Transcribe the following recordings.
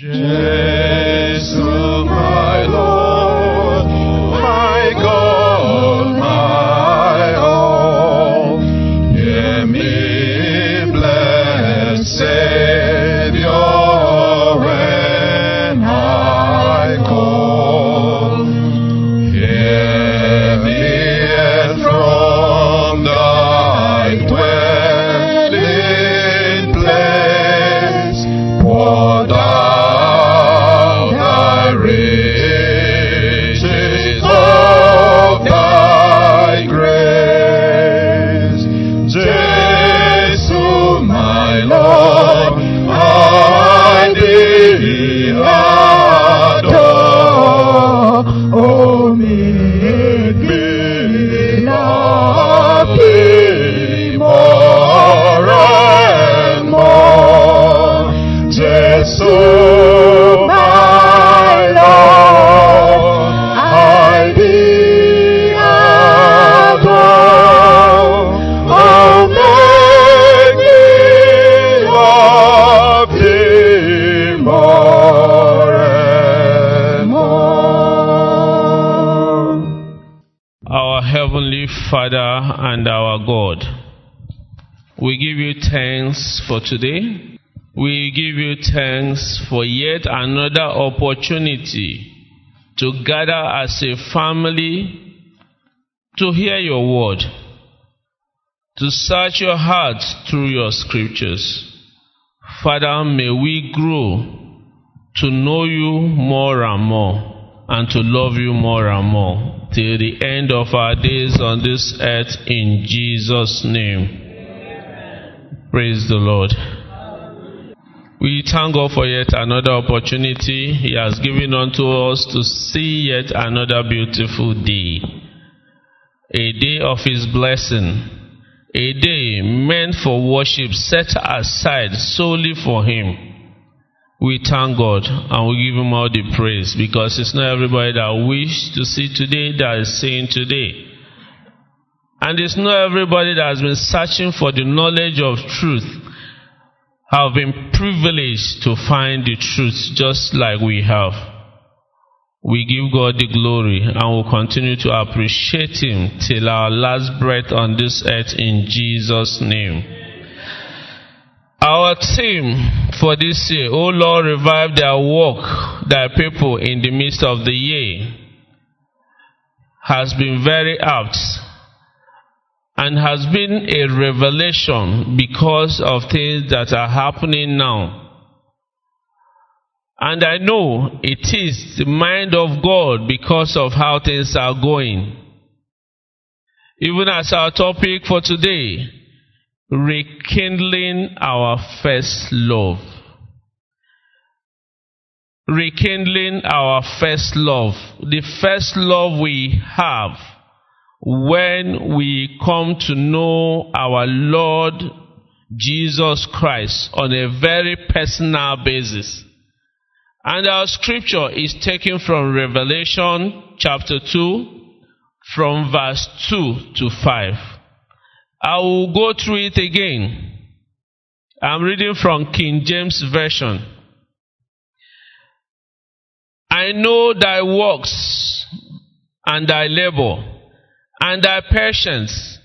Jesus, for today. We give you thanks for yet another opportunity to gather as a family to hear your word, to search your heart through your scriptures. Father, may we grow to know you more and more and to love you more and more till the end of our days on this earth in Jesus' name. Praise the Lord. We thank God for yet another opportunity He has given unto us to see yet another beautiful day. A day of His blessing. A day meant for worship set aside solely for Him. We thank God and we give Him all the praise because it's not everybody that wish to see today that is seeing today. And it's not everybody that has been searching for the knowledge of truth have been privileged to find the truth just like we have. We give God the glory and will continue to appreciate Him till our last breath on this earth in Jesus' name. Our theme for this year, O Lord, revive their work, thy people in the midst of the year, has been very apt and has been a revelation because of things that are happening now. And I know it is the mind of God because of how things are going. Even as our topic for today, rekindling our first love. Rekindling our first love. The first love we have when we come to know our Lord Jesus Christ on a very personal basis. And our scripture is taken from Revelation chapter 2 from verse 2 to 5. I will go through it again. I'm reading from King James Version. I know thy works and thy labor and thy patience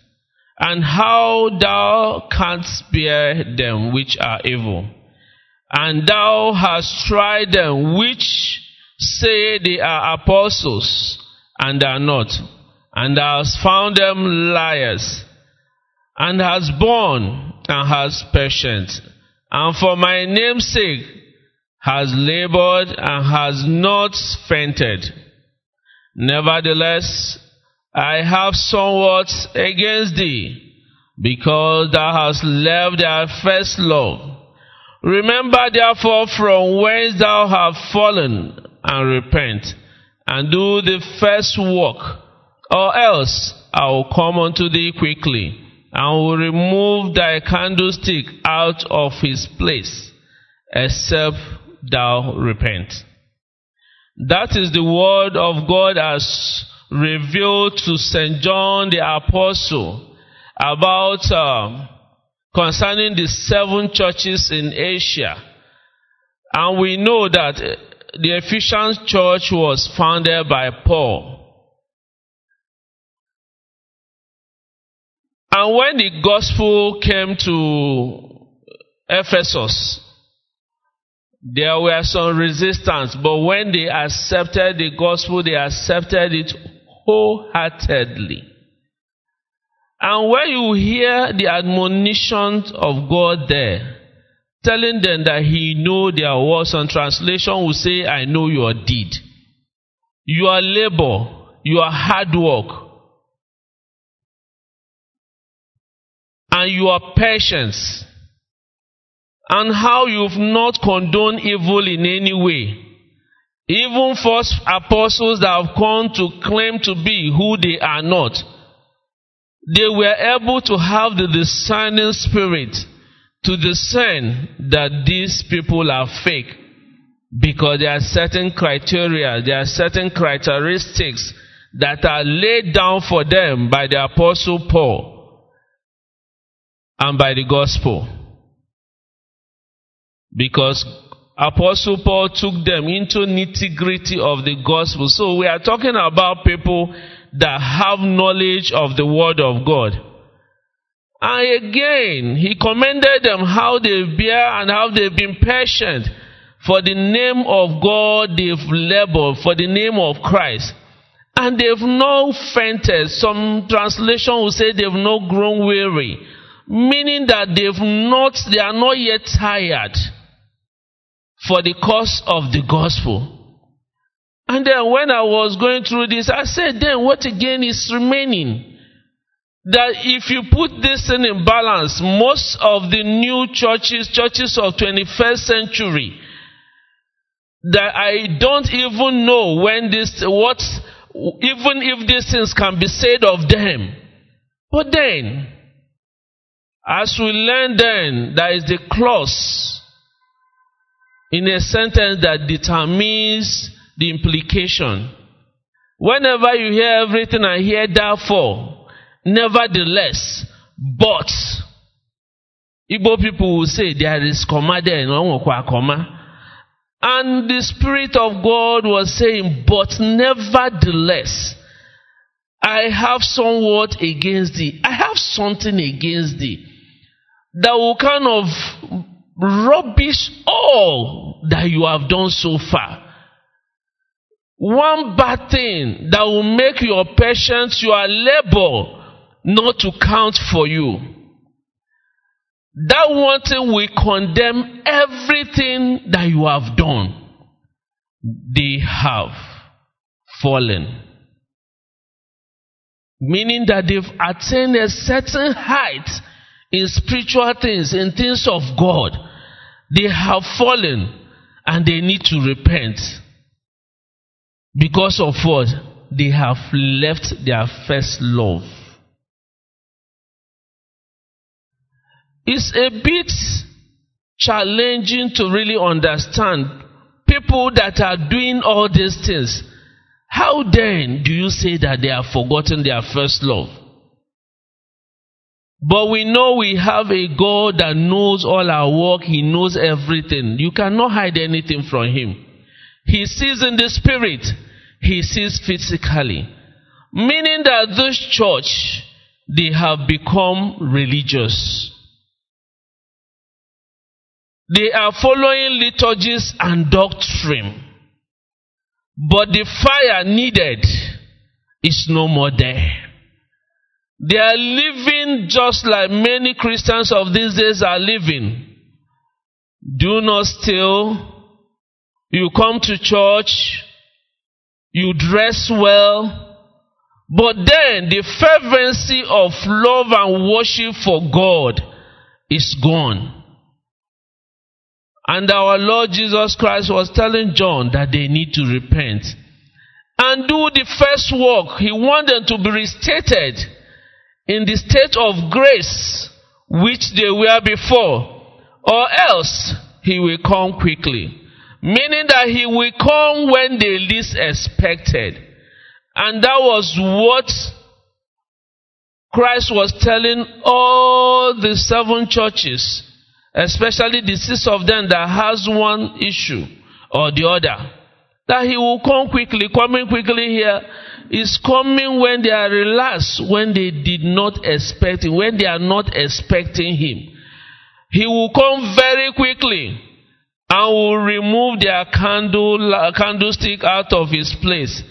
and how thou canst bear them which are evil. And thou hast tried them which say they are apostles and are not, and thou hast found them liars, and hast borne and hast patience, and for my name's sake has labored and has not fainted. Nevertheless, I have somewhat against thee, because thou hast left thy first love. Remember therefore from whence thou hast fallen, and repent, and do the first work, or else I will come unto thee quickly, and will remove thy candlestick out of his place, except thou repent. That is the word of God as revealed to St. John the Apostle about uh, concerning the seven churches in Asia. And we know that uh, the Ephesian church was founded by Paul. And when the gospel came to Ephesus, there were some resistance, but when they accepted the gospel, they accepted it wholeheartedly. And when you hear the admonitions of God there, telling them that He know their works, and translation will say, I know your deed, your labor, your hard work, and your patience and how you've not condoned evil in any way. Even false apostles that have come to claim to be who they are not, they were able to have the discerning spirit to discern that these people are fake because there are certain criteria, there are certain characteristics that are laid down for them by the apostle Paul and by the gospel. Because Apostle Paul took them into nitty gritty of the gospel. So we are talking about people that have knowledge of the word of God. And again, he commended them how they bear and how they've been patient for the name of God they've labored, for the name of Christ. And they've not fainted. Some translation will say they've not grown weary. Meaning that they've not, they are not yet tired for the cause of the gospel. And then when I was going through this, I said, then what again is remaining? That if you put this thing in balance, most of the new churches, churches of 21st century, that I don't even know when this, what, even if these things can be said of them. But then, as we learn then, there is the clause in a sentence that determines the implication. Whenever you hear everything I hear, therefore, nevertheless, but, Igbo people will say there is comma there, no comma. And the Spirit of God was saying, but nevertheless, I have somewhat against thee. I have something against thee that will kind of rubbish all that you have done so far. One bad thing that will make your patience, your labor, not to count for you. That one thing will condemn everything that you have done. They have fallen. Meaning that they've attained a certain height in spiritual things, in things of God. They have fallen and they need to repent. Because of what? They have left their first love. It's a bit challenging to really understand people that are doing all these things. How then do you say that they have forgotten their first love? But we know we have a God that knows all our work. He knows everything. You cannot hide anything from Him. He sees in the spirit. He sees physically. Meaning that this church, they have become religious. They are following liturgies and doctrine. But the fire needed is no more there. They are living just like many Christians of these days are living. Do not steal. You come to church. You dress well. But then the fervency of love and worship for God is gone. And our Lord Jesus Christ was telling John that they need to repent and do the first work. He wanted them to be restated in the state of grace which they were before, or else he will come quickly. Meaning that he will come when they least expected. And that was what Christ was telling all the seven churches especially the six of them that has one issue or the other, that he will come quickly, coming quickly here is coming when they are relaxed, when they did not expect him, when they are not expecting him. He will come very quickly and will remove their candle, candlestick out of his place,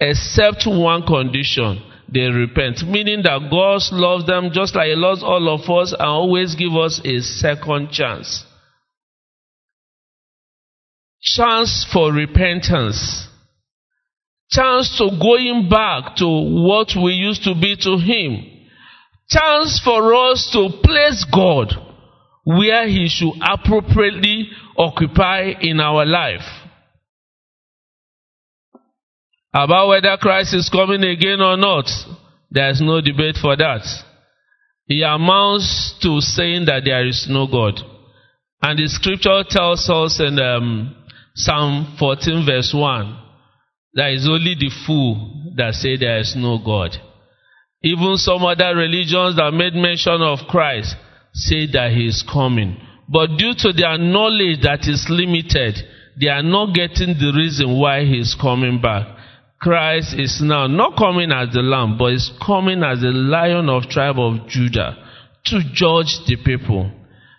except one condition. They repent. Meaning that God loves them just like He loves all of us and always give us a second chance. Chance for repentance. Chance to going back to what we used to be to Him. Chance for us to place God where He should appropriately occupy in our life. About whether Christ is coming again or not, there is no debate for that. He amounts to saying that there is no God. And the scripture tells us in um, Psalm 14, verse 1, that is only the fool that say there is no God. Even some other religions that made mention of Christ say that he is coming. But due to their knowledge that is limited, they are not getting the reason why he is coming back. Christ is now not coming as the lamb, but is coming as the lion of tribe of Judah to judge the people.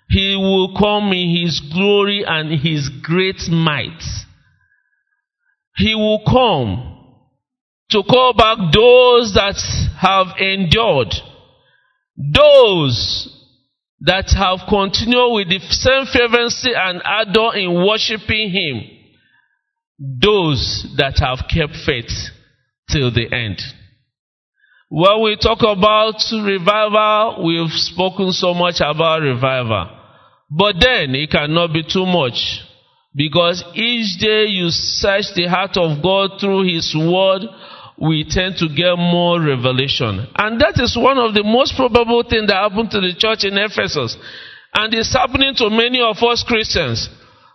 He will come in his glory and his great might. He will come to call back those that have endured, those that have continued with the same fervency and ardor in worshiping Him, those that have kept faith till the end. When we talk about revival, we've spoken so much about revival. But then it cannot be too much. Because each day you search the heart of God through His Word, we tend to get more revelation. And that is one of the most probable things that happened to the church in Ephesus. And it's happening to many of us Christians.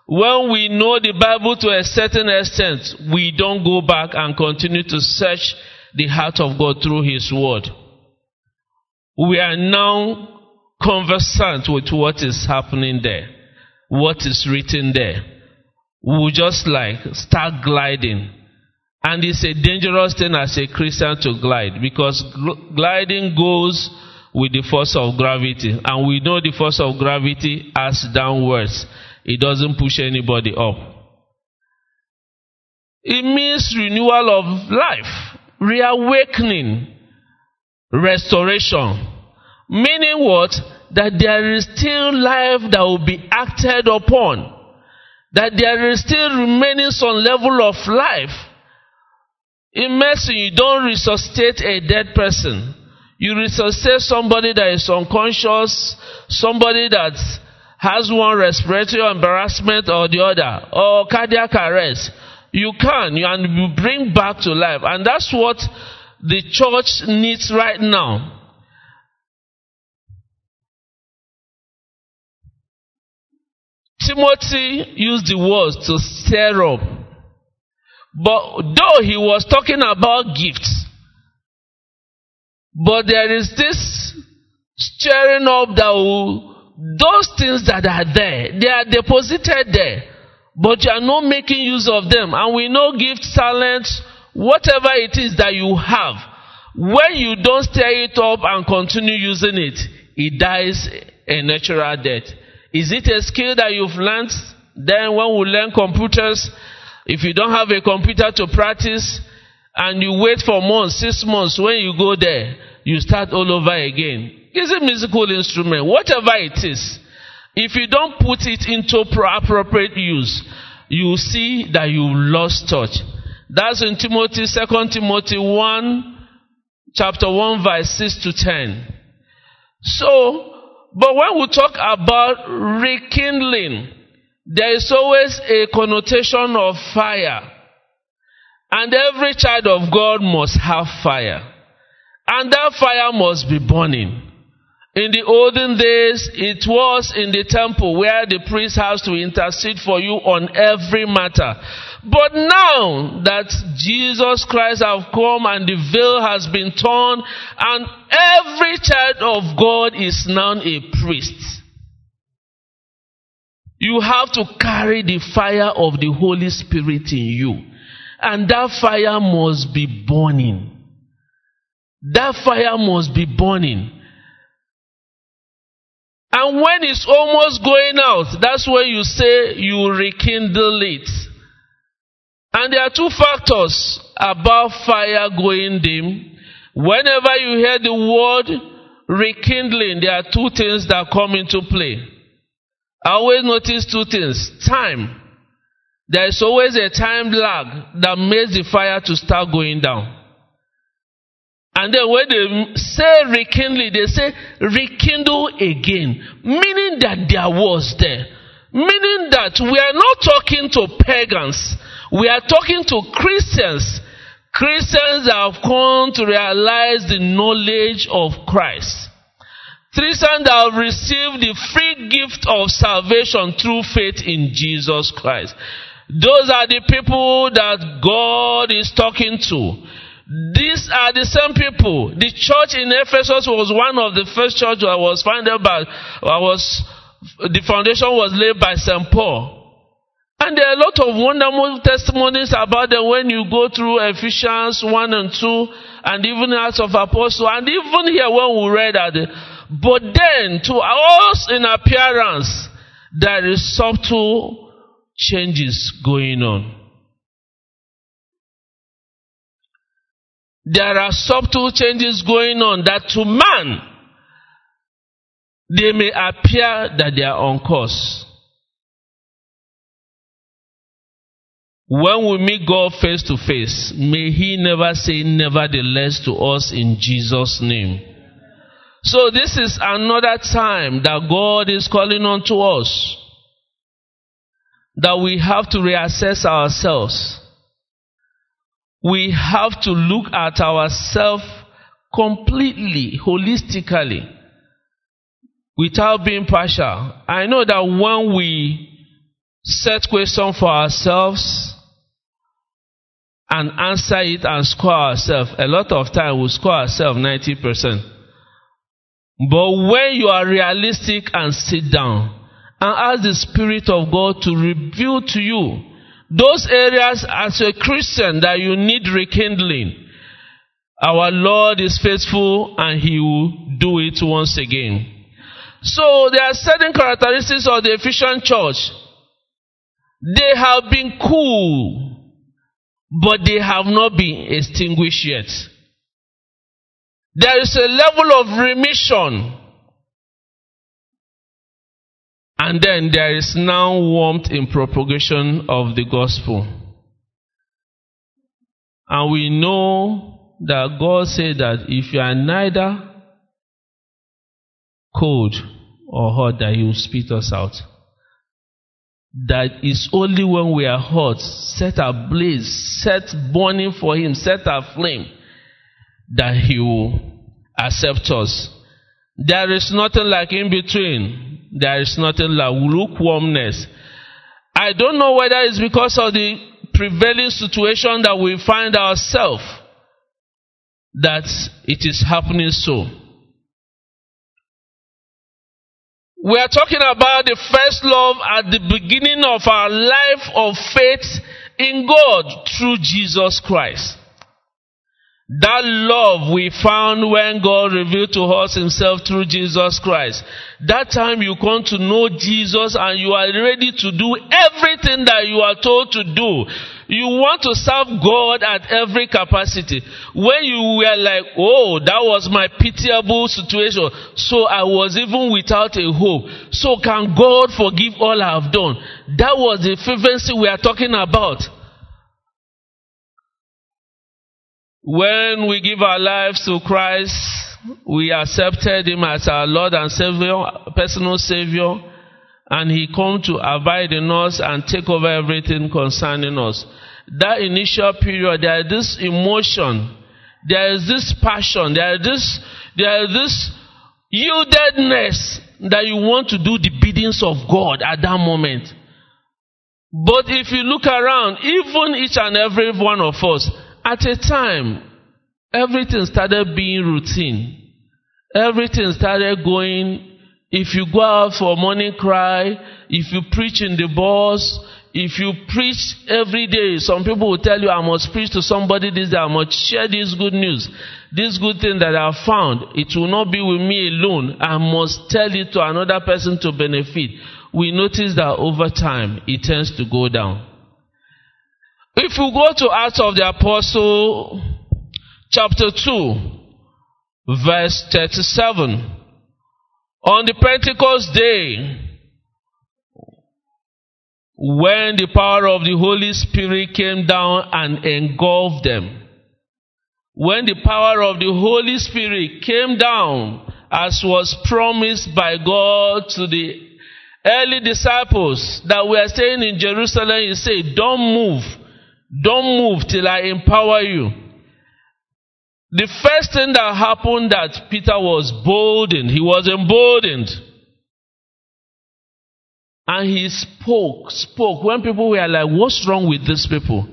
When we know the Bible to a certain extent, we don't go back and continue to search the heart of God through His Word. We are now conversant with what is happening there, what is written there. We will just like start gliding and it's a dangerous thing as a Christian to glide because gl- gliding goes with the force of gravity. And we know the force of gravity as downwards. It doesn't push anybody up. It means renewal of life, reawakening, restoration. Meaning what? That there is still life that will be acted upon. That there is still remaining some level of life in medicine, you don't resuscitate a dead person. You resuscitate somebody that is unconscious, somebody that has one respiratory embarrassment or the other, or cardiac arrest. You can, you, and you bring back to life. And that's what the church needs right now. Timothy used the words to stir up but though he was talking about gifts, but there is this stirring up that will, those things that are there, they are deposited there, but you are not making use of them. And we know gifts, talents, whatever it is that you have, when you don't stir it up and continue using it, it dies a natural death. Is it a skill that you've learned? Then when we learn computers, if you don't have a computer to practice and you wait for months, six months, when you go there, you start all over again. It's a musical instrument, whatever it is. If you don't put it into appropriate use, you see that you lost touch. That's in Timothy, 2 Timothy 1, chapter 1, verse 6 to 10. So, but when we talk about rekindling, there is always a connotation of fire. And every child of God must have fire. And that fire must be burning. In the olden days, it was in the temple where the priest has to intercede for you on every matter. But now that Jesus Christ have come and the veil has been torn and every child of God is now a priest. You have to carry the fire of the Holy Spirit in you. And that fire must be burning. That fire must be burning. And when it's almost going out, that's when you say you rekindle it. And there are two factors about fire going dim. Whenever you hear the word rekindling, there are two things that come into play. I always notice two things. Time. There is always a time lag that makes the fire to start going down. And then when they say rekindle, they say rekindle again, meaning that there was there. Meaning that we are not talking to pagans, we are talking to Christians. Christians that have come to realize the knowledge of Christ. Christians that have received the free gift of salvation through faith in Jesus Christ. Those are the people that God is talking to. These are the same people. The church in Ephesus was one of the first church that was founded by, was, the foundation was laid by St. Paul. And there are a lot of wonderful testimonies about them when you go through Ephesians 1 and 2 and even Acts of Apostles and even here when we read that. But then to us in appearance, there is subtle changes going on. There are subtle changes going on that to man, they may appear that they are on course. When we meet God face to face, may He never say nevertheless to us in Jesus' name. So this is another time that God is calling on to us. That we have to reassess ourselves we have to look at ourselves completely, holistically, without being partial. I know that when we set questions for ourselves and answer it and score ourselves, a lot of time we score ourselves 90%. But when you are realistic and sit down and ask the Spirit of God to reveal to you those areas as a Christian that you need rekindling, our Lord is faithful and He will do it once again. So there are certain characteristics of the Ephesian church. They have been cool, but they have not been extinguished yet. There is a level of remission and then there is now warmth in propagation of the gospel. And we know that God said that if you are neither cold or hot, that He will spit us out. That is only when we are hot, set ablaze, set burning for Him, set aflame, that He will accept us. There is nothing like in between. There is nothing like lukewarmness. I don't know whether it's because of the prevailing situation that we find ourselves that it is happening so. We are talking about the first love at the beginning of our life of faith in God through Jesus Christ. That love we found when God revealed to us Himself through Jesus Christ. That time you come to know Jesus and you are ready to do everything that you are told to do. You want to serve God at every capacity. When you were like, oh, that was my pitiable situation. So I was even without a hope. So can God forgive all I have done? That was the fervency we are talking about. When we give our lives to Christ, we accepted Him as our Lord and Savior, personal Savior, and He come to abide in us and take over everything concerning us. That initial period, there is this emotion, there is this passion, there is this, there is this yieldedness that you want to do the biddings of God at that moment. But if you look around, even each and every one of us, at a time, everything started being routine. Everything started going if you go out for morning cry, if you preach in the bus, if you preach every day, some people will tell you, I must preach to somebody this day, I must share this good news, this good thing that I found. It will not be with me alone. I must tell it to another person to benefit. We notice that over time, it tends to go down. If you go to Acts of the Apostle, chapter 2, verse 37, on the Pentecost day, when the power of the Holy Spirit came down and engulfed them. When the power of the Holy Spirit came down, as was promised by God to the early disciples that were staying in Jerusalem, He said, Don't move. Don't move till I empower you. The first thing that happened that Peter was boldened, he was emboldened. And he spoke, spoke. When people were like, what's wrong with these people?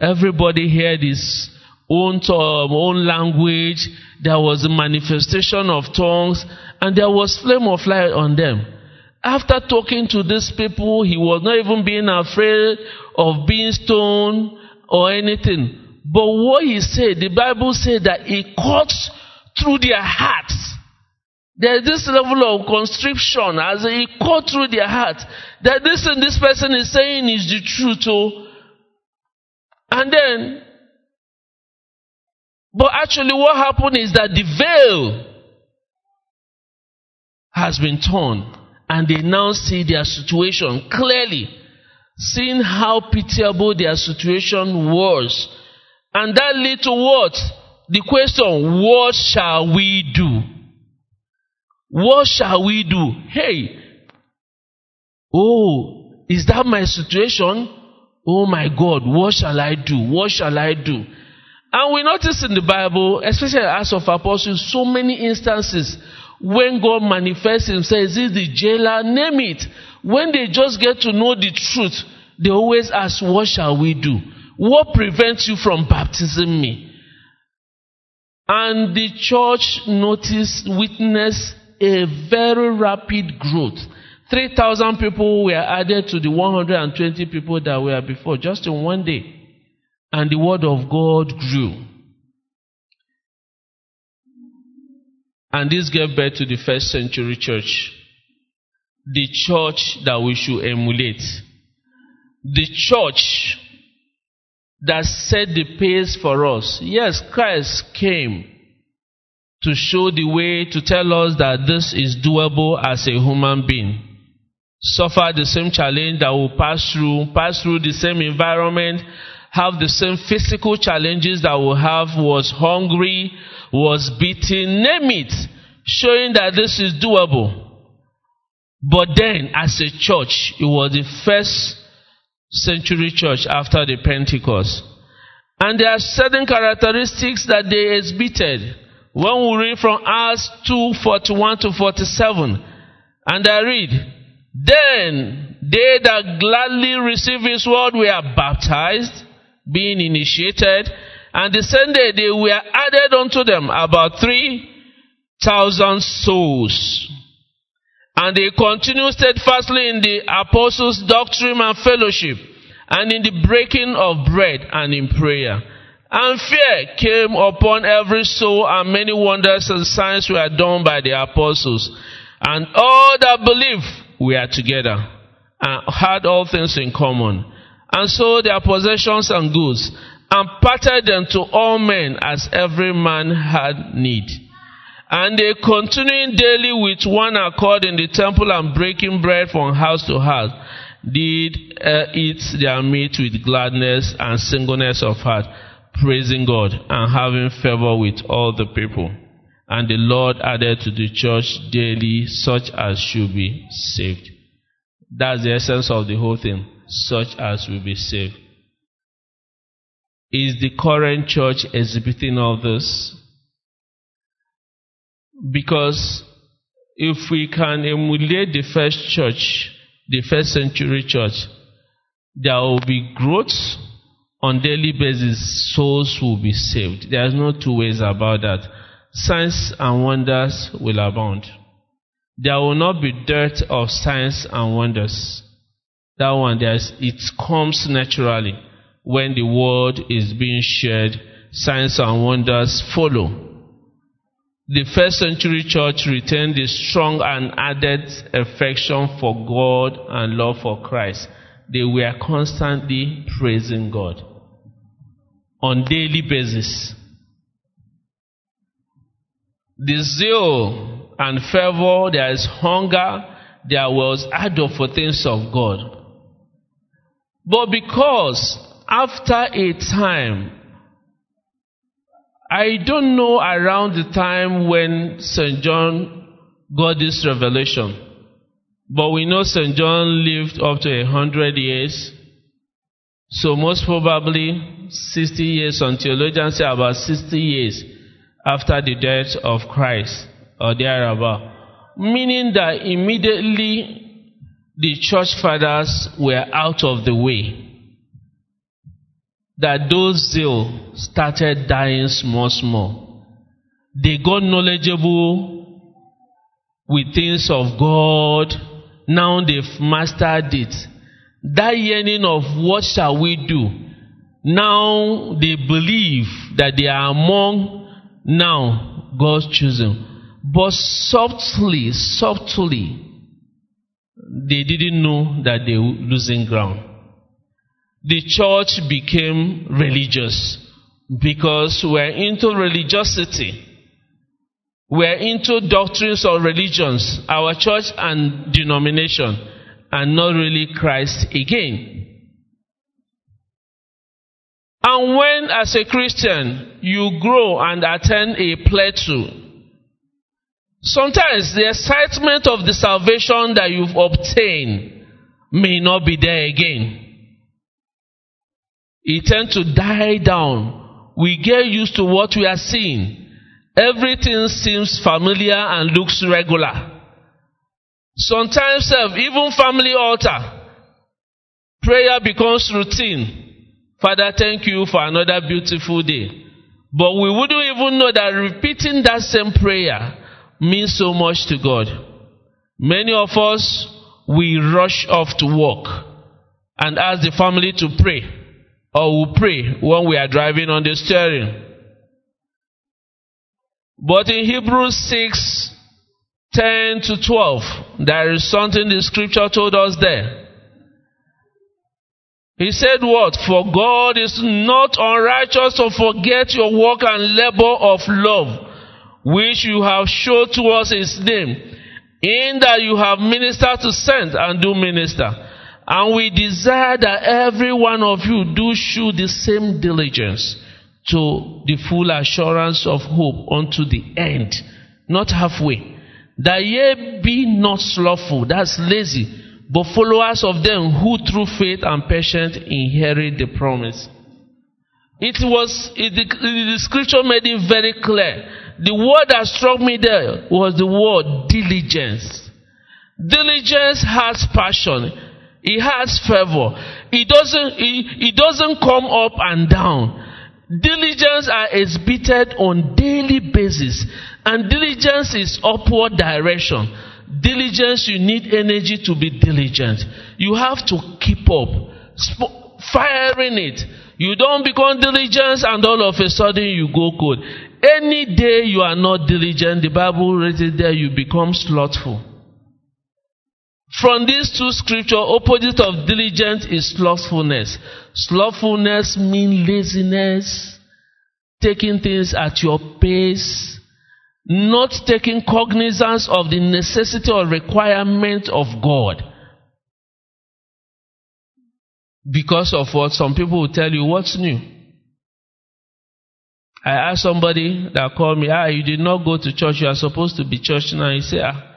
Everybody heard his own, term, own language. There was a manifestation of tongues and there was flame of light on them. After talking to these people, he was not even being afraid of being stoned or anything. But what he said, the Bible said that it cuts through their hearts. There's this level of constriction as it cut through their heart that this and this person is saying is the truth. Oh. And then, but actually, what happened is that the veil has been torn, and they now see their situation clearly, seeing how pitiable their situation was. And that led to what? The question, what shall we do? What shall we do? Hey, oh, is that my situation? Oh my God, what shall I do? What shall I do? And we notice in the Bible, especially as of Apostles, so many instances when God manifests Himself, is it the jailer? Name it. When they just get to know the truth, they always ask, What shall we do? What prevents you from baptizing me? And the church noticed, witnessed a very rapid growth. 3,000 people were added to the 120 people that were before just in one day. And the word of God grew. And this gave birth to the first century church. The church that we should emulate. The church that set the pace for us. Yes, Christ came to show the way to tell us that this is doable as a human being. Suffer the same challenge that will pass through, pass through the same environment, have the same physical challenges that we have, was hungry, was beaten, name it, showing that this is doable. But then, as a church, it was the first century church after the Pentecost. And there are certain characteristics that they exhibited. When we read from Acts 2 41 to 47, and I read, Then they that gladly received his word were baptized, being initiated, and the same day they were added unto them about 3,000 souls. And they continued steadfastly in the apostles' doctrine and fellowship, and in the breaking of bread and in prayer. And fear came upon every soul, and many wonders and signs were done by the apostles. And all that believed were together and had all things in common. And sold their possessions and goods, and parted them to all men as every man had need. And they continuing daily with one accord in the temple and breaking bread from house to house, did uh, eat their meat with gladness and singleness of heart praising God and having favor with all the people. And the Lord added to the church daily such as should be saved. That's the essence of the whole thing. Such as will be saved. Is the current church exhibiting all this? Because if we can emulate the first church, the first century church, there will be growth on daily basis, souls will be saved. There's no two ways about that. Signs and wonders will abound. there will not be dearth of signs and wonders. That one, there's, it comes naturally when the word is being shared. Signs and wonders follow. The first century church retained a strong and added affection for God and love for Christ. They were constantly praising God on daily basis. The zeal and fervor, there is hunger, there was ardor for things of God. But because after a time, I don't know around the time when St. John got this revelation, but we know St. John lived up to a hundred years. So most probably 60 years, some theologians say about 60 years after the death of Christ or thereabout. Meaning that immediately the church fathers were out of the way. That those zeal started dying small, small. They got knowledgeable with things of God. Now they've mastered it. That yearning of what shall we do? Now they believe that they are among now God's chosen. But subtly, subtly, they didn't know that they were losing ground. The church became religious because we're into religiosity. We're into doctrines of religions, our church and denomination, and not really Christ again. And when, as a Christian, you grow and attend a plateau, sometimes the excitement of the salvation that you've obtained may not be there again. It tends to die down. We get used to what we are seeing. Everything seems familiar and looks regular. Sometimes, even family altar, prayer becomes routine. Father, thank you for another beautiful day. But we wouldn't even know that repeating that same prayer means so much to God. Many of us, we rush off to work and ask the family to pray. Or we pray when we are driving on the steering. But in Hebrews 6, 10 to 12, there is something the scripture told us there. He said what? For God is not unrighteous to forget your work and labor of love, which you have shown towards his name, in that you have ministered to send and do minister. And we desire that every one of you do show the same diligence to the full assurance of hope unto the end, not halfway. That ye be not slothful, that's lazy, but followers of them who through faith and patience inherit the promise. It was, it, the, the scripture made it very clear. The word that struck me there was the word diligence. Diligence has passion. It has fervor. It doesn't, it, it doesn't come up and down. Diligence are exhibited on daily basis. And diligence is upward direction. Diligence, you need energy to be diligent. You have to keep up. Sp- firing it. You don't become diligent and all of a sudden you go cold. Any day you are not diligent, the Bible written there, you become slothful. From these two scriptures, opposite of diligence is slothfulness. Slothfulness means laziness, taking things at your pace, not taking cognizance of the necessity or requirement of God. Because of what some people will tell you, what's new? I asked somebody that called me, ah, you did not go to church, you are supposed to be church now. He said, ah,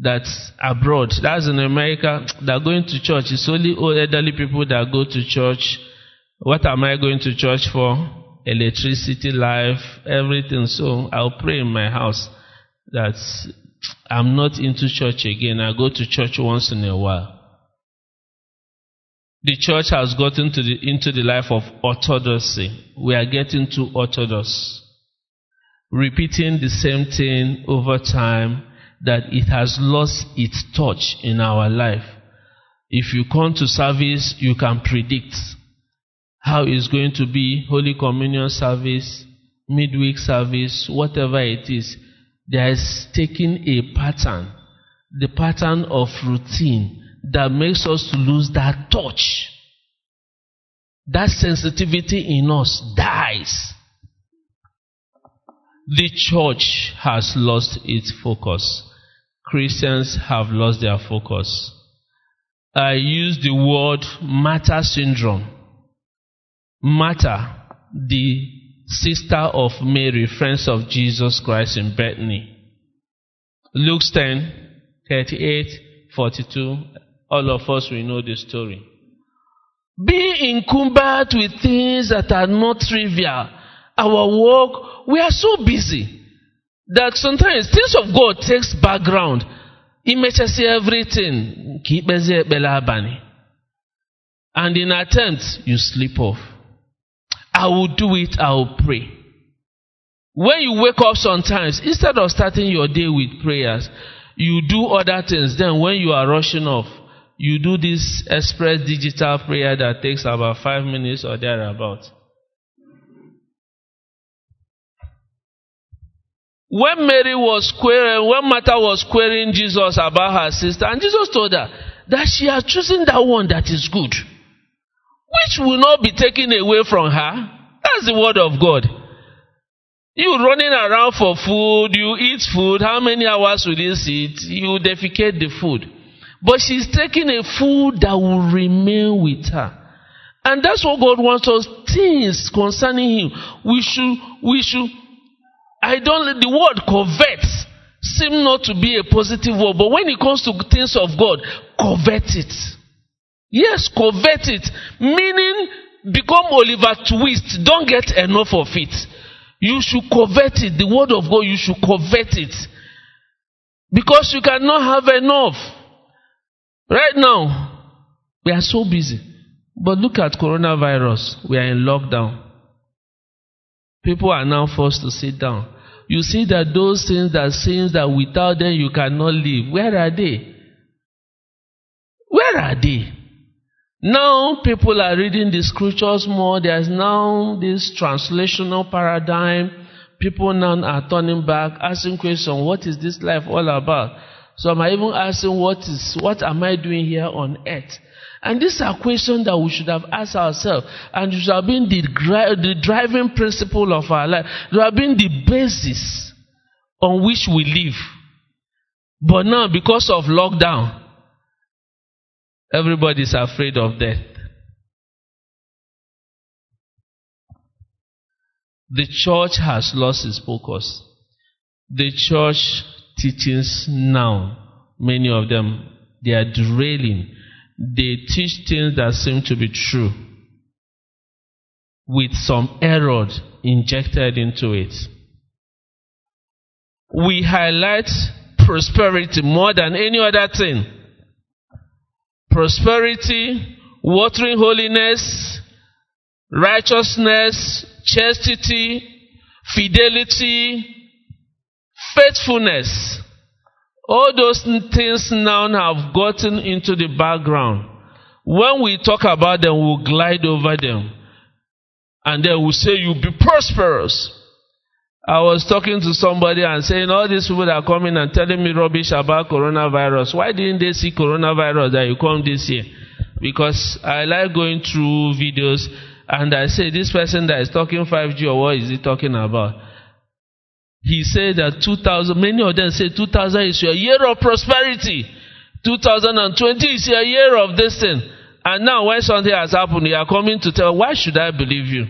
that's abroad. That's in America. They're going to church. It's only old elderly people that go to church. What am I going to church for? electricity, life, everything. So I'll pray in my house that I'm not into church again. I go to church once in a while. The church has gotten to the, into the life of orthodoxy. We are getting too orthodox. Repeating the same thing over time, that it has lost its touch in our life. If you come to service, you can predict how it's going to be Holy Communion service, midweek service, whatever it is. There is taking a pattern, the pattern of routine that makes us to lose that touch. That sensitivity in us dies. The church has lost its focus. Christians have lost their focus. I use the word Martha syndrome. Martha, the sister of Mary, friends of Jesus Christ in Bethany. Luke 10, 38, 42. All of us we know the story. Be encumbered with things that are not trivial. Our work, we are so busy that sometimes things of God takes background. Imechasi everything. Kibeze belabani. And in attempt, you sleep off. I will do it, I will pray. When you wake up sometimes, instead of starting your day with prayers, you do other things. Then when you are rushing off, you do this express digital prayer that takes about five minutes or thereabout. When Mary was querying, when Martha was querying Jesus about her sister, and Jesus told her that she has chosen that one that is good, which will not be taken away from her. That's the word of God. You running around for food, you eat food, how many hours will you sit? You defecate the food. But she's taking a food that will remain with her. And that's what God wants us, things concerning Him. We should, we should I don't, the word covet seem not to be a positive word, but when it comes to things of God, covet it. Yes, covet it. Meaning, become Oliver Twist. Don't get enough of it. You should covet it. The word of God, you should covet it. Because you cannot have enough. Right now, we are so busy. But look at coronavirus. We are in lockdown. People are now forced to sit down. You see that those things that seems that without them you cannot live, where are they? Where are they? Now people are reading the scriptures more. There's now this translational paradigm. People now are turning back, asking questions, what is this life all about? So are even asking, what is, what am I doing here on earth? And these are questions that we should have asked ourselves. And it should have been the, the driving principle of our life. It should have been the basis on which we live. But now, because of lockdown, everybody is afraid of death. The church has lost its focus. The church teachings now, many of them, they are derailing they teach things that seem to be true with some error injected into it. We highlight prosperity more than any other thing. Prosperity, watering holiness, righteousness, chastity, fidelity, faithfulness. All those things now have gotten into the background. When we talk about them, we'll glide over them. And then we'll say, You'll be prosperous. I was talking to somebody and saying, All these people that are coming and telling me rubbish about coronavirus. Why didn't they see coronavirus that you come this year? Because I like going through videos and I say, This person that is talking 5G or what is he talking about? He said that 2000, many of them say 2000 is your year of prosperity. 2020 is your year of this thing. And now when something has happened, you are coming to tell, why should I believe you?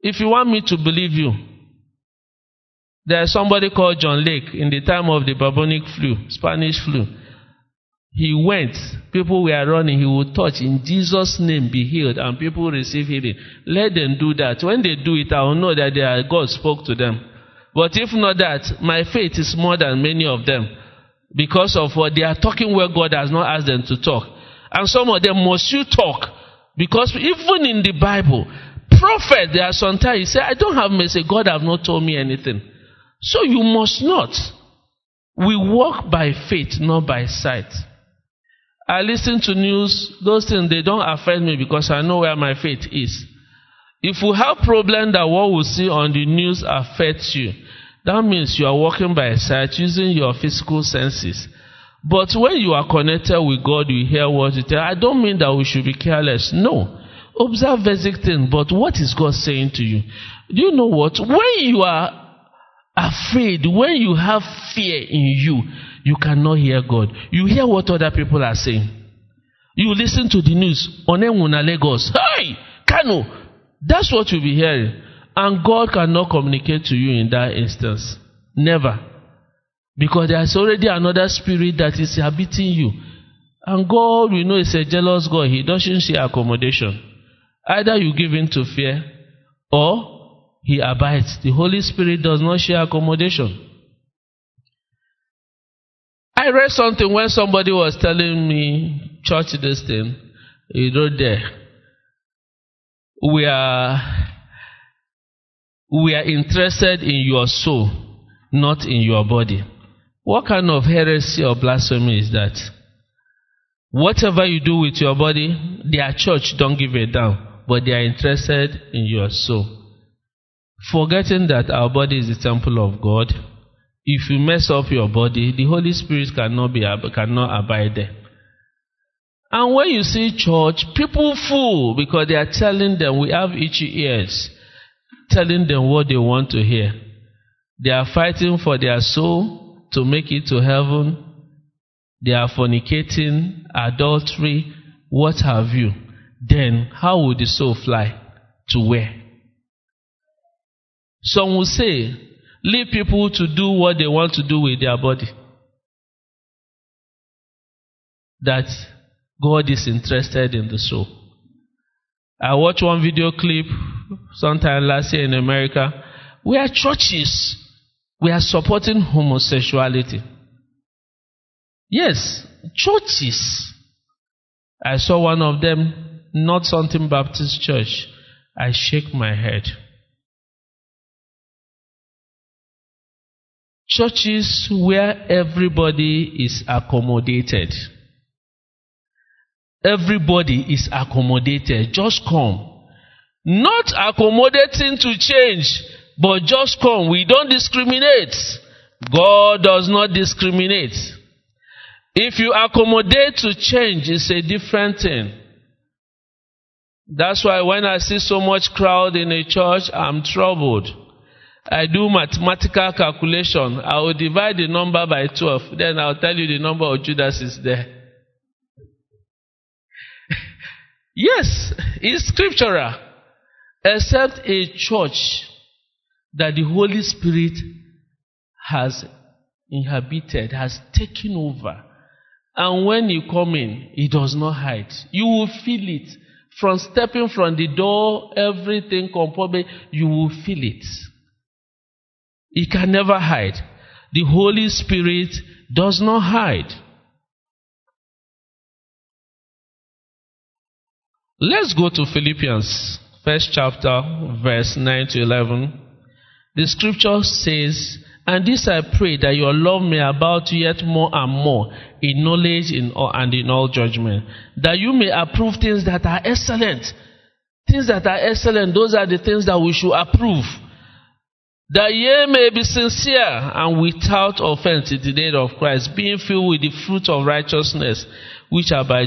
If you want me to believe you, there's somebody called John Lake in the time of the bubonic flu, Spanish flu. He went, people were running, he would touch, in Jesus' name be healed, and people receive healing. Let them do that. When they do it, I will know that God spoke to them. But if not that, my faith is more than many of them. Because of what they are talking where God has not asked them to talk. And some of them must you talk. Because even in the Bible, prophet, there are sometimes say, I don't have message. God have not told me anything. So you must not. We walk by faith, not by sight. I listen to news, those things they don't affect me because I know where my faith is. If we have problem that what we see on the news affects you, that means you are walking by sight using your physical senses. But when you are connected with God, you hear what you tell. I don't mean that we should be careless. No. Observe basic things, but what is God saying to you? Do you know what? When you are afraid, when you have fear in you, you cannot hear God. You hear what other people are saying. You listen to the news. Onenwuna Lagos. Hey! Kano! That's what you'll be hearing. And God cannot communicate to you in that instance. Never. Because there's already another spirit that is habiting you. And God, we know, is a jealous God. He doesn't share accommodation. Either you give in to fear or he abides. The Holy Spirit does not share accommodation. I read something when somebody was telling me, church this thing, you know, there. We are, we are interested in your soul, not in your body. What kind of heresy or blasphemy is that? Whatever you do with your body, their church don't give a damn, but they are interested in your soul. Forgetting that our body is the temple of God. If you mess up your body, the Holy Spirit cannot be cannot abide there. And when you see church, people fool because they are telling them we have itchy ears, telling them what they want to hear. They are fighting for their soul to make it to heaven. They are fornicating, adultery, what have you. Then how will the soul fly? To where? Some will say, leave people to do what they want to do with their body. That God is interested in the soul. I watched one video clip sometime last year in America where churches were supporting homosexuality. Yes, churches. I saw one of them, not something Baptist church. I shake my head. Churches where everybody is accommodated. Everybody is accommodated. Just come. Not accommodating to change, but just come. We don't discriminate. God does not discriminate. If you accommodate to change, it's a different thing. That's why when I see so much crowd in a church, I'm troubled. I do mathematical calculation. I will divide the number by 12. Then I'll tell you the number of Judas is there. Yes, it's scriptural. Except a church that the Holy Spirit has inhabited, has taken over. And when you come in, it does not hide. You will feel it. From stepping from the door, everything composed, you will feel it. It can never hide. The Holy Spirit does not hide. Let's go to Philippians, first chapter, verse 9 to 11. The scripture says, And this I pray that your love may abound yet more and more in knowledge and in all judgment, that you may approve things that are excellent. Things that are excellent, those are the things that we should approve that ye may be sincere and without offense in the day of Christ, being filled with the fruit of righteousness, which are by,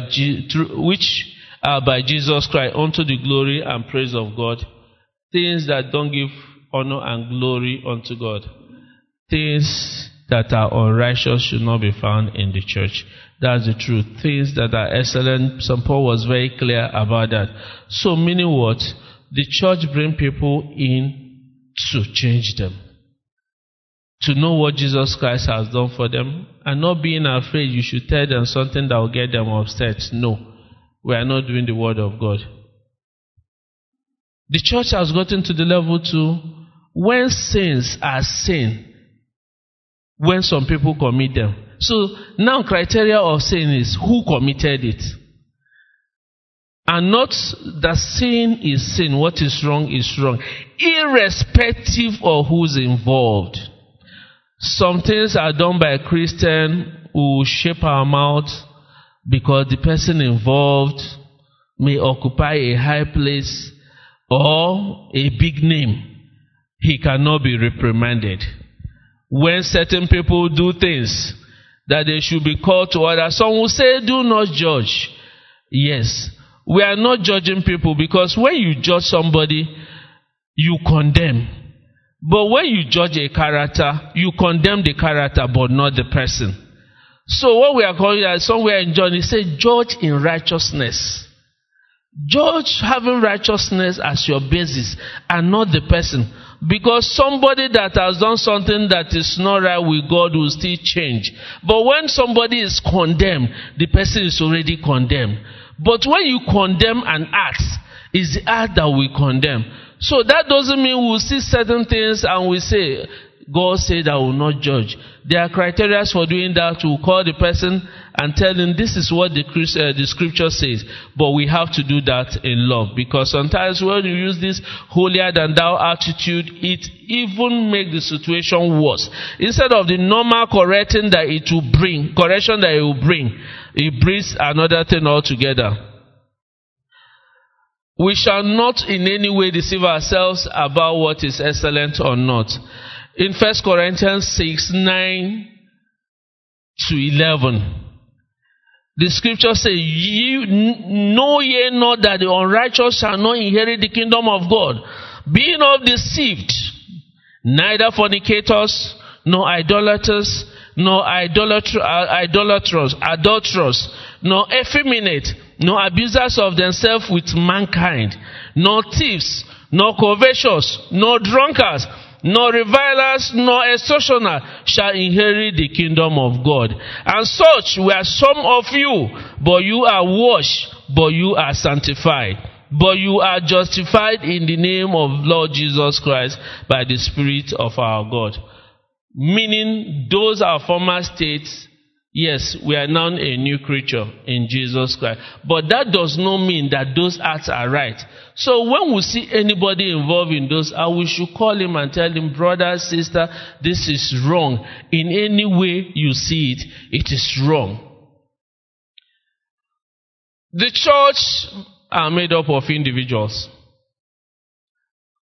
which are by Jesus Christ, unto the glory and praise of God. Things that don't give honor and glory unto God. Things that are unrighteous should not be found in the church. That's the truth. Things that are excellent. St. Paul was very clear about that. So, meaning what? The church bring people in to change them. To know what Jesus Christ has done for them and not being afraid you should tell them something that will get them upset. No, we are not doing the word of God. The church has gotten to the level to when sins are sin, when some people commit them. So now criteria of sin is who committed it. And not that sin is sin, what is wrong is wrong, irrespective of who's involved. Some things are done by a Christian who shape our mouth because the person involved may occupy a high place or a big name. He cannot be reprimanded. When certain people do things that they should be called to order, some will say, Do not judge. Yes, we are not judging people because when you judge somebody, you condemn. But when you judge a character, you condemn the character but not the person. So what we are calling that somewhere in John, he said, judge in righteousness. Judge having righteousness as your basis and not the person. Because somebody that has done something that is not right with God will still change. But when somebody is condemned, the person is already condemned. But when you condemn an act, it's the act that we condemn. So that doesn't mean we'll see certain things and we say, God said I will not judge. There are criteria for doing that. We'll call the person and tell him this is what the, uh, the scripture says. But we have to do that in love. Because sometimes when you use this holier than thou attitude, it even makes the situation worse. Instead of the normal correcting that it will bring, correction that it will bring, it brings another thing altogether. We shall not in any way deceive ourselves about what is excellent or not. In 1 Corinthians 6 9 to 11, the scripture says, "You know ye not that the unrighteous shall not inherit the kingdom of God. Be not deceived, neither fornicators, nor idolaters, nor idolatr- adulterers, nor effeminate, nor abusers of themselves with mankind, nor thieves, nor covetous, nor drunkards, nor revilers, nor extortioners shall inherit the kingdom of God. And such were some of you, but you are washed, but you are sanctified. But you are justified in the name of Lord Jesus Christ by the Spirit of our God. Meaning, those are former states Yes, we are now a new creature in Jesus Christ. But that does not mean that those acts are right. So when we see anybody involved in those acts, we should call him and tell him, brother, sister, this is wrong. In any way you see it, it is wrong. The church are made up of individuals.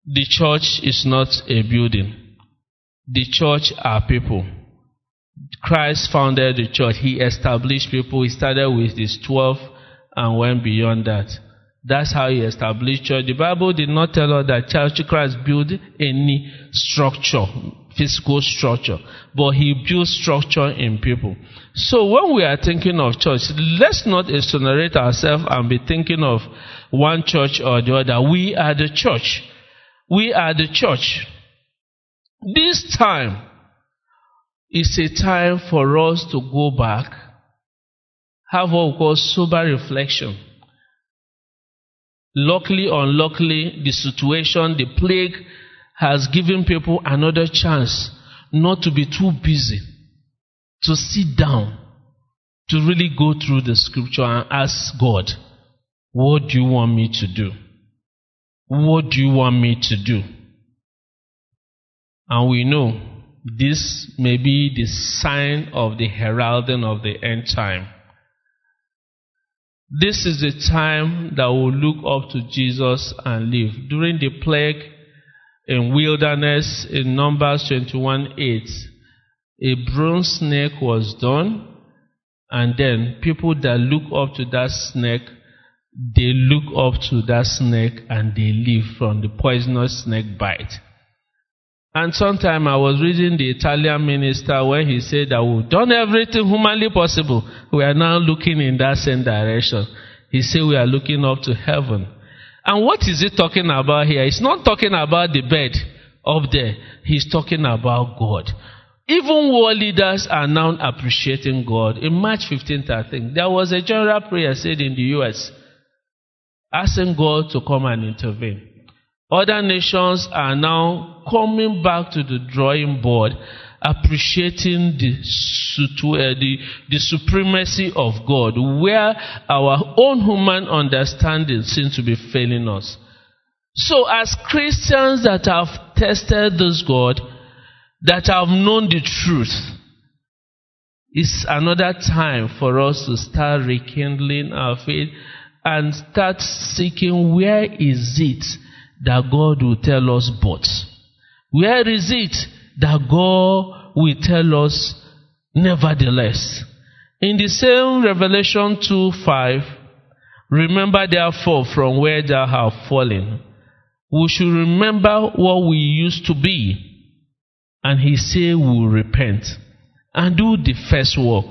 The church is not a building. The church are people. Christ founded the church. He established people. He started with his 12 and went beyond that. That's how he established church. The Bible did not tell us that church Christ built any structure, physical structure, but he built structure in people. So when we are thinking of church, let's not exonerate ourselves and be thinking of one church or the other. We are the church. We are the church. This time, it's a time for us to go back, have what we call sober reflection. Luckily or unluckily, the situation, the plague has given people another chance not to be too busy, to sit down, to really go through the scripture and ask God, what do you want me to do? What do you want me to do? And we know this may be the sign of the heralding of the end time. This is the time that we'll look up to Jesus and live. During the plague in wilderness in Numbers 21 8, a bronze snake was done, and then people that look up to that snake, they look up to that snake and they live from the poisonous snake bite. And sometime I was reading the Italian minister when he said that we've done everything humanly possible. We are now looking in that same direction. He said we are looking up to heaven. And what is he talking about here? He's not talking about the bed up there. He's talking about God. Even world leaders are now appreciating God. In March 15th, I think, there was a general prayer said in the US, asking God to come and intervene. Other nations are now coming back to the drawing board, appreciating the, the, the supremacy of God, where our own human understanding seems to be failing us. So, as Christians that have tested this God, that have known the truth, it's another time for us to start rekindling our faith and start seeking where is it that God will tell us but? Where is it that God will tell us nevertheless? In the same Revelation 2 5, remember therefore from where thou hast fallen. We should remember what we used to be. And he said, We'll repent and do the first work,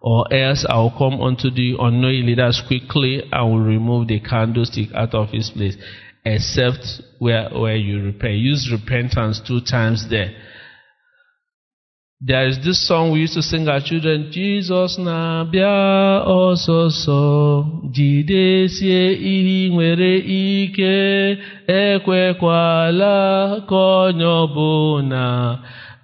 or else I will come unto the unknowing leaders quickly and will remove the candlestick out of his place, except where, where you repent. Use repentance two times there. There is this song we used to sing our children, Jesus na-abịa ọsọsọ, jidesie ihe nwere ike, ekwekwala ka onye ọbụla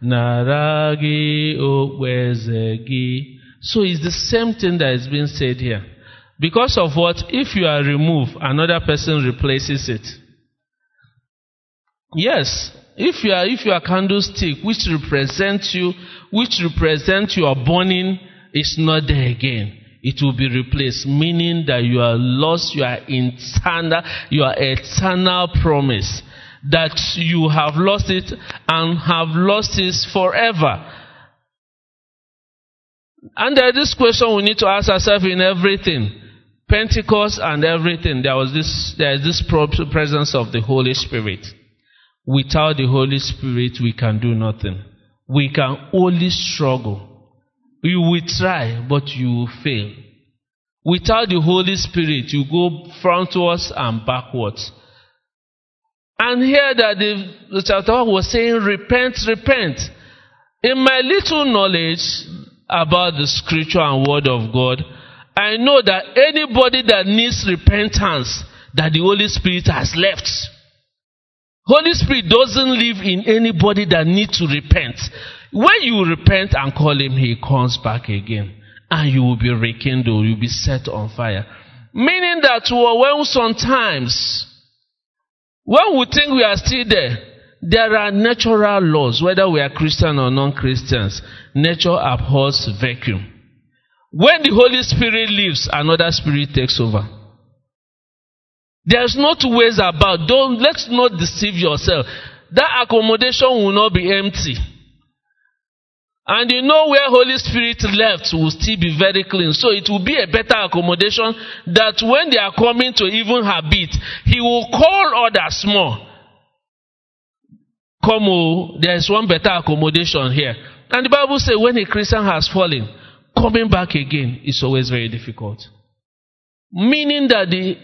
nara gị okpueze gị. So it's the same thing that is being said here. Because of what? If you are removed, another person replaces it. Yes, if you are if your candlestick which represents you, which represents your burning, is not there again, it will be replaced, meaning that you are lost you your eternal, your eternal promise. That you have lost it and have lost it forever. And there is this question we need to ask ourselves in everything. Pentecost and everything, there was this there is this presence of the Holy Spirit. Without the Holy Spirit, we can do nothing. We can only struggle. You will try, but you will fail. Without the Holy Spirit, you go frontwards and backwards. And here that the, the chapter was saying, repent, repent. In my little knowledge about the scripture and word of God, I know that anybody that needs repentance, that the Holy Spirit has left. Holy Spirit doesn't live in anybody that needs to repent. When you repent and call him, he comes back again. And you will be rekindled, you'll be set on fire. Meaning that when sometimes, when we think we are still there, there are natural laws, whether we are Christian or non-Christians. Nature abhors vacuum. When the Holy Spirit leaves, another spirit takes over. There's no two ways about. Don't let's not deceive yourself. That accommodation will not be empty. And you know where Holy Spirit left will still be very clean. So it will be a better accommodation that when they are coming to even habit, He will call others more. Come, oh, there is one better accommodation here. And the Bible says when a Christian has fallen, coming back again is always very difficult. Meaning that the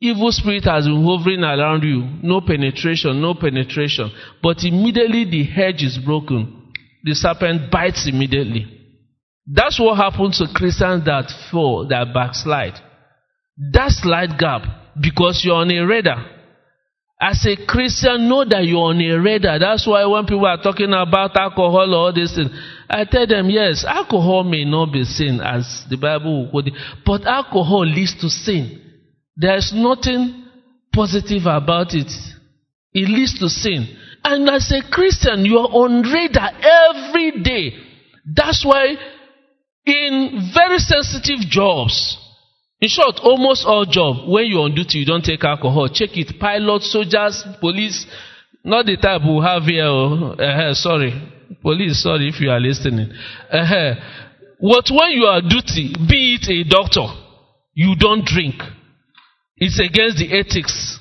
evil spirit has been hovering around you. No penetration, no penetration. But immediately the hedge is broken. The serpent bites immediately. That's what happens to Christians that fall, that backslide. That slight gap, because you're on a radar. As a Christian, know that you're on a radar. That's why when people are talking about alcohol or all these things, I tell them, yes, alcohol may not be sin as the Bible would, but alcohol leads to sin. There's nothing positive about it. It leads to sin. And as a Christian, you are on radar every day. That's why in very sensitive jobs, in short, almost all jobs, when you're on duty, you don't take alcohol. Check it. Pilots, soldiers, police, not the type we have here. Uh, sorry. Police, sorry if you are listening. Uh, what when you are duty, be it a doctor, you don't drink. It's against the ethics.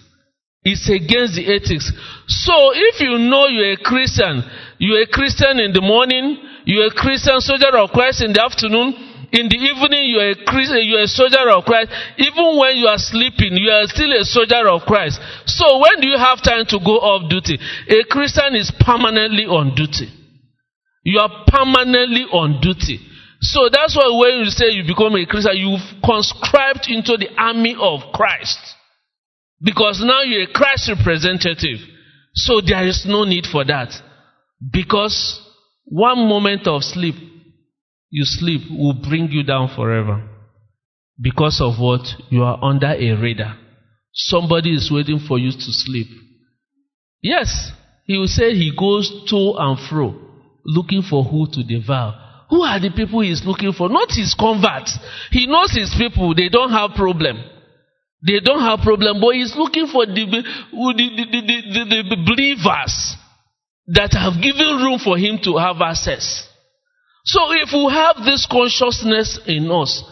It's against the ethics. So if you know you're a Christian, you're a Christian in the morning, you're a Christian soldier of Christ in the afternoon, in the evening you're a Christian, you're a soldier of Christ. Even when you are sleeping, you are still a soldier of Christ. So when do you have time to go off duty? A Christian is permanently on duty. You are permanently on duty. So that's why when you say you become a Christian, you've conscribed into the army of Christ. Because now you're a Christ representative. So there is no need for that. Because one moment of sleep, you sleep, will bring you down forever. Because of what? You are under a radar. Somebody is waiting for you to sleep. Yes. he will say he goes to and fro looking for who to devour. Who are the people he is looking for? Not his converts. He knows his people, they don't have problem. They don't have problem, but he's looking for the, the, the, the, believers that have given room for him to have access. So if we have this consciousness in us,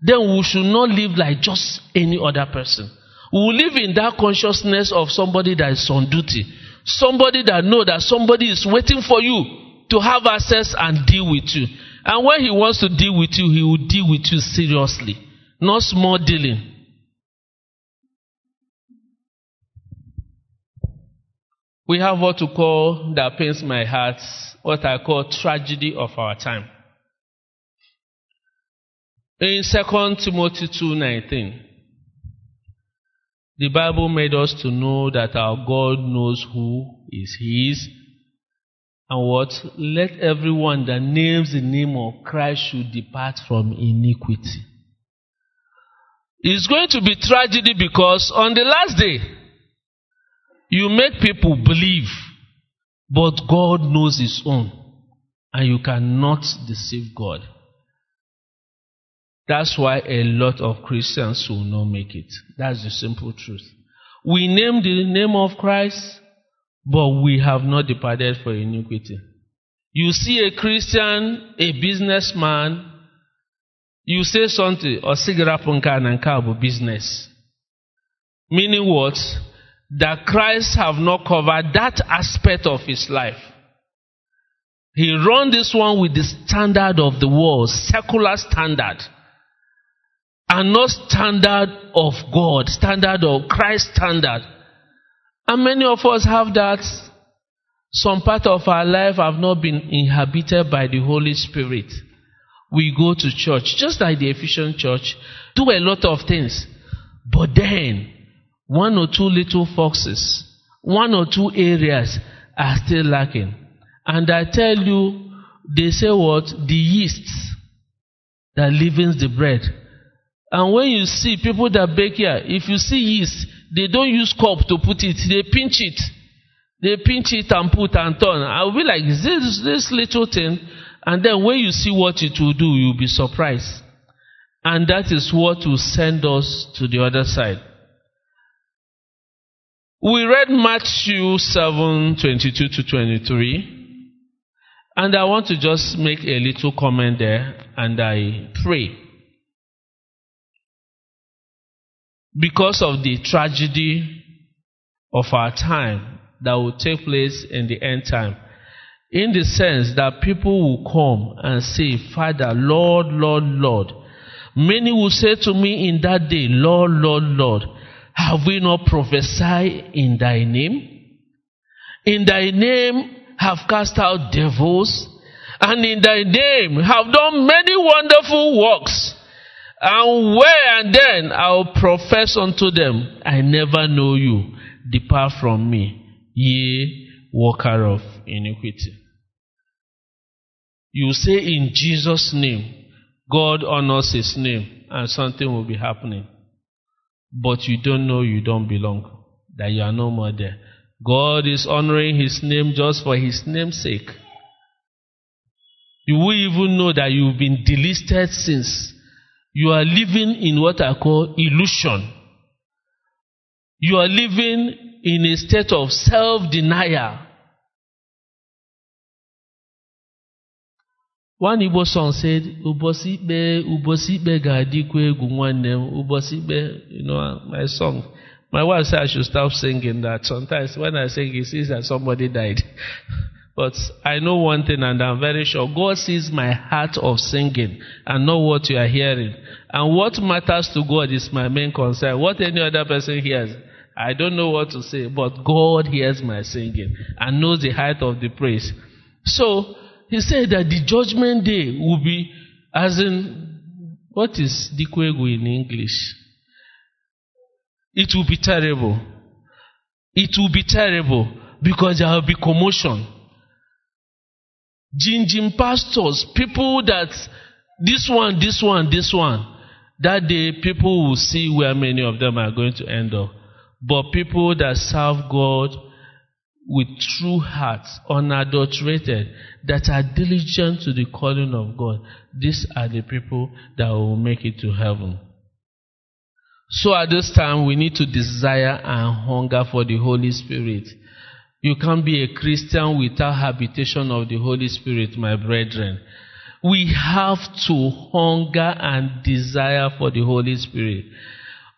then we should not live like just any other person. We live in that consciousness of somebody that is on duty. Somebody that know that somebody is waiting for you to have access and deal with you. And when he wants to deal with you, he will deal with you seriously. Not small dealing. We have what to call that pains my heart, what I call tragedy of our time. In 2 Timothy 2:19, the Bible made us to know that our God knows who is his and what let everyone that names the name of Christ should depart from iniquity. It's going to be tragedy because on the last day you make people believe but God knows his own and you cannot deceive God. That's why a lot of Christians will not make it. That's the simple truth. We name the name of Christ, but we have not departed for iniquity. You see a Christian, a businessman, you say something, or sigarapunka and business. Meaning what? That Christ have not covered that aspect of his life. He run this one with the standard of the world, secular standard and not standard of God, standard of Christ standard. And many of us have that. Some part of our life have not been inhabited by the Holy Spirit. We go to church, just like the Ephesian church, do a lot of things. But then, one or two little foxes, one or two areas are still lacking. And I tell you, they say what? The yeast that leavens the bread and when you see people that bake here, if you see yeast, they don't use cup to put it, they pinch it. They pinch it and put and turn. I'll be like, this, this little thing. And then when you see what it will do, you'll be surprised. And that is what will send us to the other side. We read Matthew 7 22 to 23. And I want to just make a little comment there and I pray. Because of the tragedy of our time that will take place in the end time. In the sense that people will come and say, Father, Lord, Lord, Lord. Many will say to me in that day, Lord, Lord, Lord, have we not prophesied in thy name? In thy name have cast out devils, and in thy name have done many wonderful works. And where and then I'll profess unto them, I never know you. Depart from me, ye worker of iniquity. You say in Jesus' name, God honors his name, and something will be happening. But you don't know you don't belong, that you are no more there. God is honoring his name just for his name's sake. You will even know that you've been delisted since you are living in what I call illusion. You are living in a state of self denial. One Igbo song said, Ubosi ikpe, Ubosi ikpe ga-adịkwa egwu nwanne m, Ubosi ikpe, you know, my song. My wife said I should stop singing that. Sometimes when I sing, it seems that somebody died. But I know one thing, and I'm very sure God sees my heart of singing and know what you are hearing. And what matters to God is my main concern. What any other person hears, I don't know what to say, but God hears my singing and knows the height of the praise. So, he said that the judgment day will be, as in, what is dikwegu in English? It will be terrible. It will be terrible because there will be commotion. Jinjin pastors, people that this one, this one, this one. That day, people will see where many of them are going to end up. But people that serve God with true hearts, unadulterated, that are diligent to the calling of God, these are the people that will make it to heaven. So at this time, we need to desire and hunger for the Holy Spirit. You can't be a Christian without habitation of the Holy Spirit, my brethren. We have to hunger and desire for the Holy Spirit.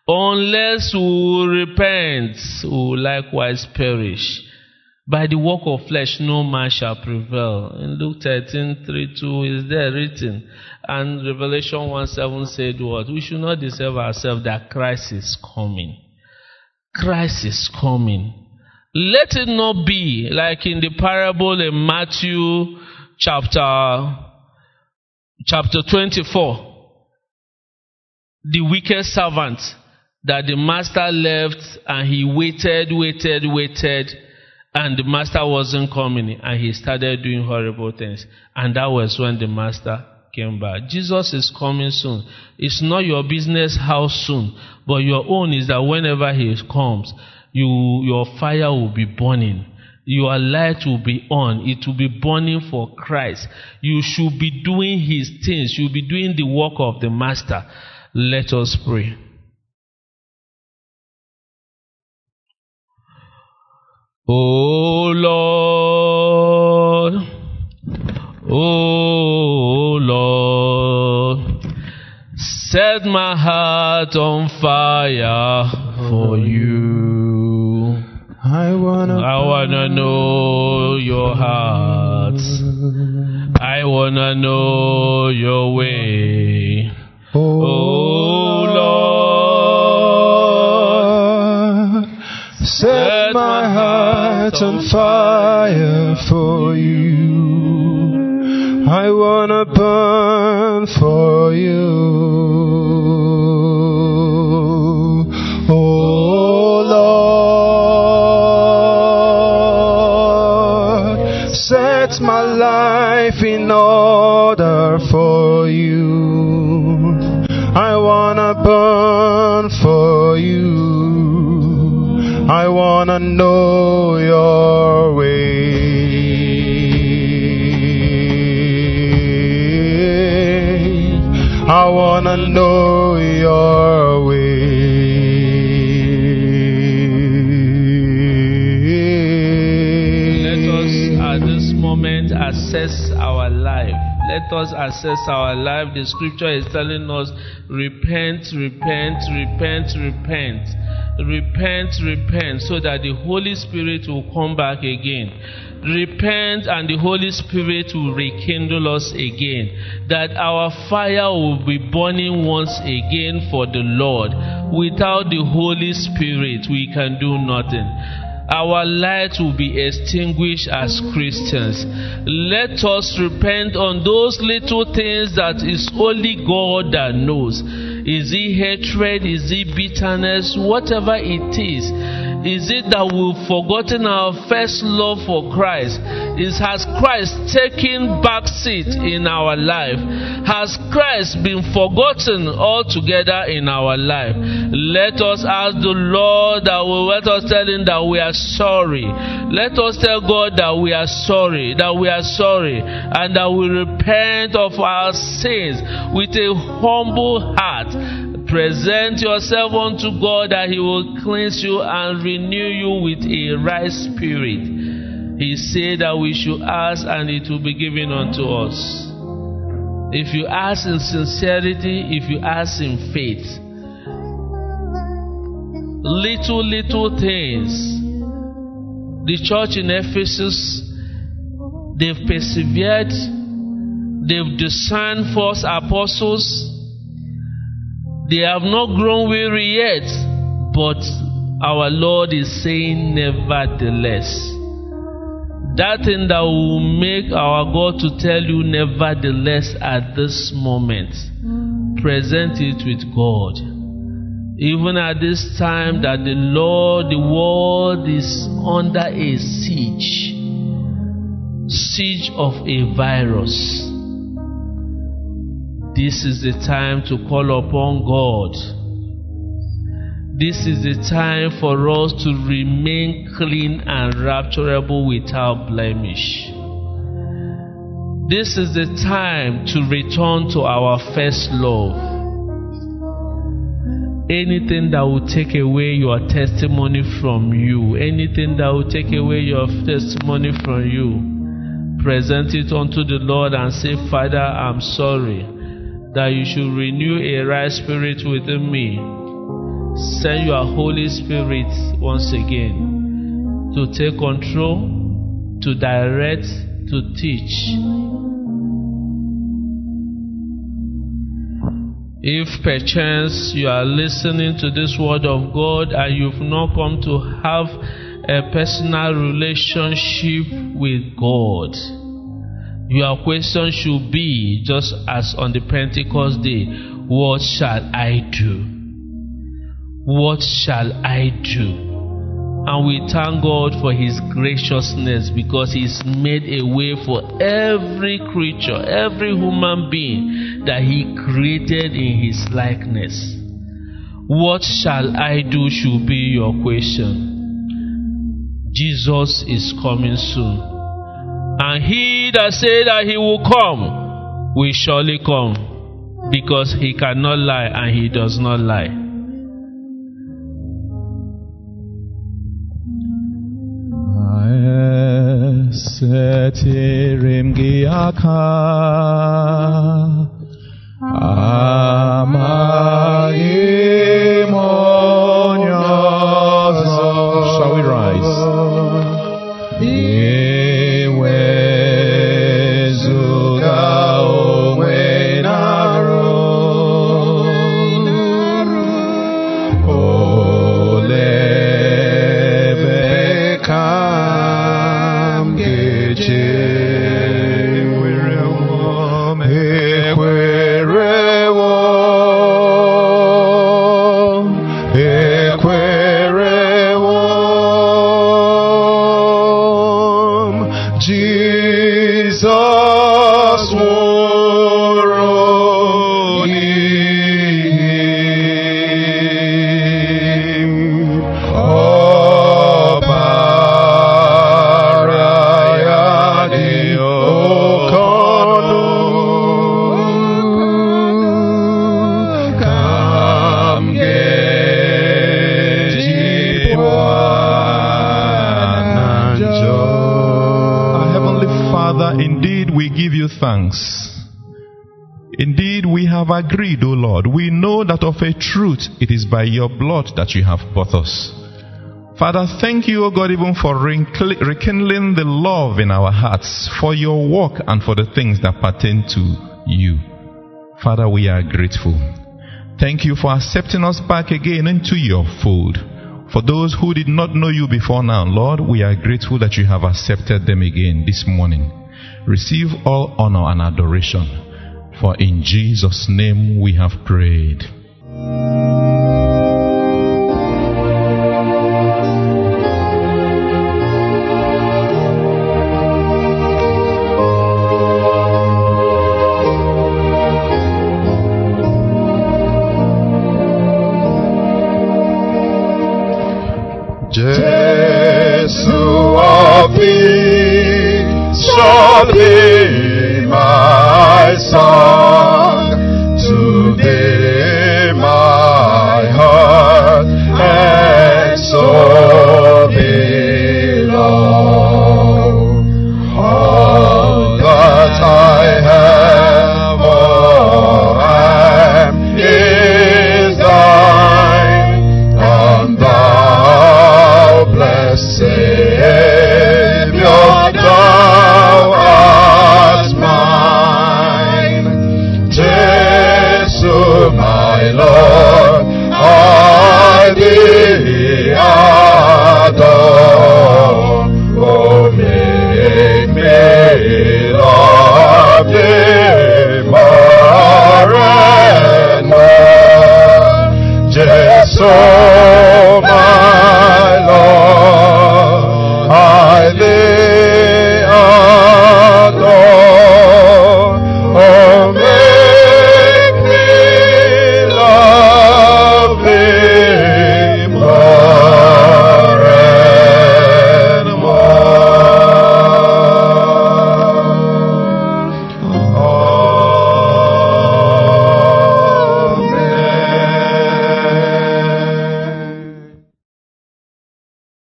Unless we repent, we will likewise perish. By the work of flesh, no man shall prevail. In Luke 13, 3, 2 is there written. And Revelation 1 7 said what? We should not deceive ourselves that Christ is coming. Christ is coming. Let it not be like in the parable in Matthew chapter, chapter 24. The wicked servant that the master left and he waited, waited, waited and the master wasn't coming, and he started doing horrible things. And that was when the master came back. Jesus is coming soon. It's not your business how soon, but your own is that whenever he comes, you, your fire will be burning. Your light will be on. It will be burning for Christ. You should be doing his things. You'll be doing the work of the master. Let us pray. Oh Lord, oh Lord, set my heart on fire for you. I wanna, I wanna know your heart. I wanna know your way. oh Lord, set my heart on fire for you. I wanna burn for you. Us assess our life. The scripture is telling us repent, repent, repent, repent. Repent, repent, so that the Holy Spirit will come back again. Repent and the Holy Spirit will rekindle us again. That our fire will be burning once again for the Lord. Without the Holy Spirit, we can do nothing our light will be extinguished as Christians. Let us repent on those little things that is only God that knows. Is it hatred? Is it bitterness? Whatever it is. Is it that we've forgotten our first love for Christ? Is has Christ taken back seat in our life? Has Christ been forgotten altogether in our life? Let us ask the Lord that will let us tell him that we are sorry. Let us tell God that we are sorry, that we are sorry, and that we repent of our sins with a humble heart. Present yourself unto God that He will cleanse you and renew you with a right spirit. He said that we should ask and it will be given unto us. If you ask in sincerity, if you ask in faith, little, little things. The church in Ephesus, they've persevered, they've discerned false apostles, they have not grown weary yet, but our Lord is saying, nevertheless. That thing that will make our God to tell you, nevertheless, at this moment, present it with God. Even at this time that the Lord, the world is under a siege, siege of a virus. This is the time to call upon God. This is the time for us to remain clean and rapturable without blemish. This is the time to return to our first love. Anything that will take away your testimony from you, anything that will take away your testimony from you, present it unto the Lord and say, Father, I'm sorry that you should renew a right spirit within me Send your Holy Spirit once again to take control, to direct, to teach. If perchance you are listening to this word of God and you've not come to have a personal relationship with God, your question should be just as on the Pentecost day what shall I do? What shall I do? And we thank God for His graciousness because He's made a way for every creature, every human being that He created in His likeness. What shall I do should be your question. Jesus is coming soon. And He that said that He will come will surely come. Because He cannot lie and He does not lie. Amaim have agreed, O Lord. We know that of a truth it is by your blood that you have bought us. Father, thank you, O God, even for rekindling the love in our hearts for your work and for the things that pertain to you. Father, we are grateful. Thank you for accepting us back again into your fold. For those who did not know you before now, Lord, we are grateful that you have accepted them again this morning. Receive all honor and adoration. For in Jesus' name we have prayed. Sọ́bí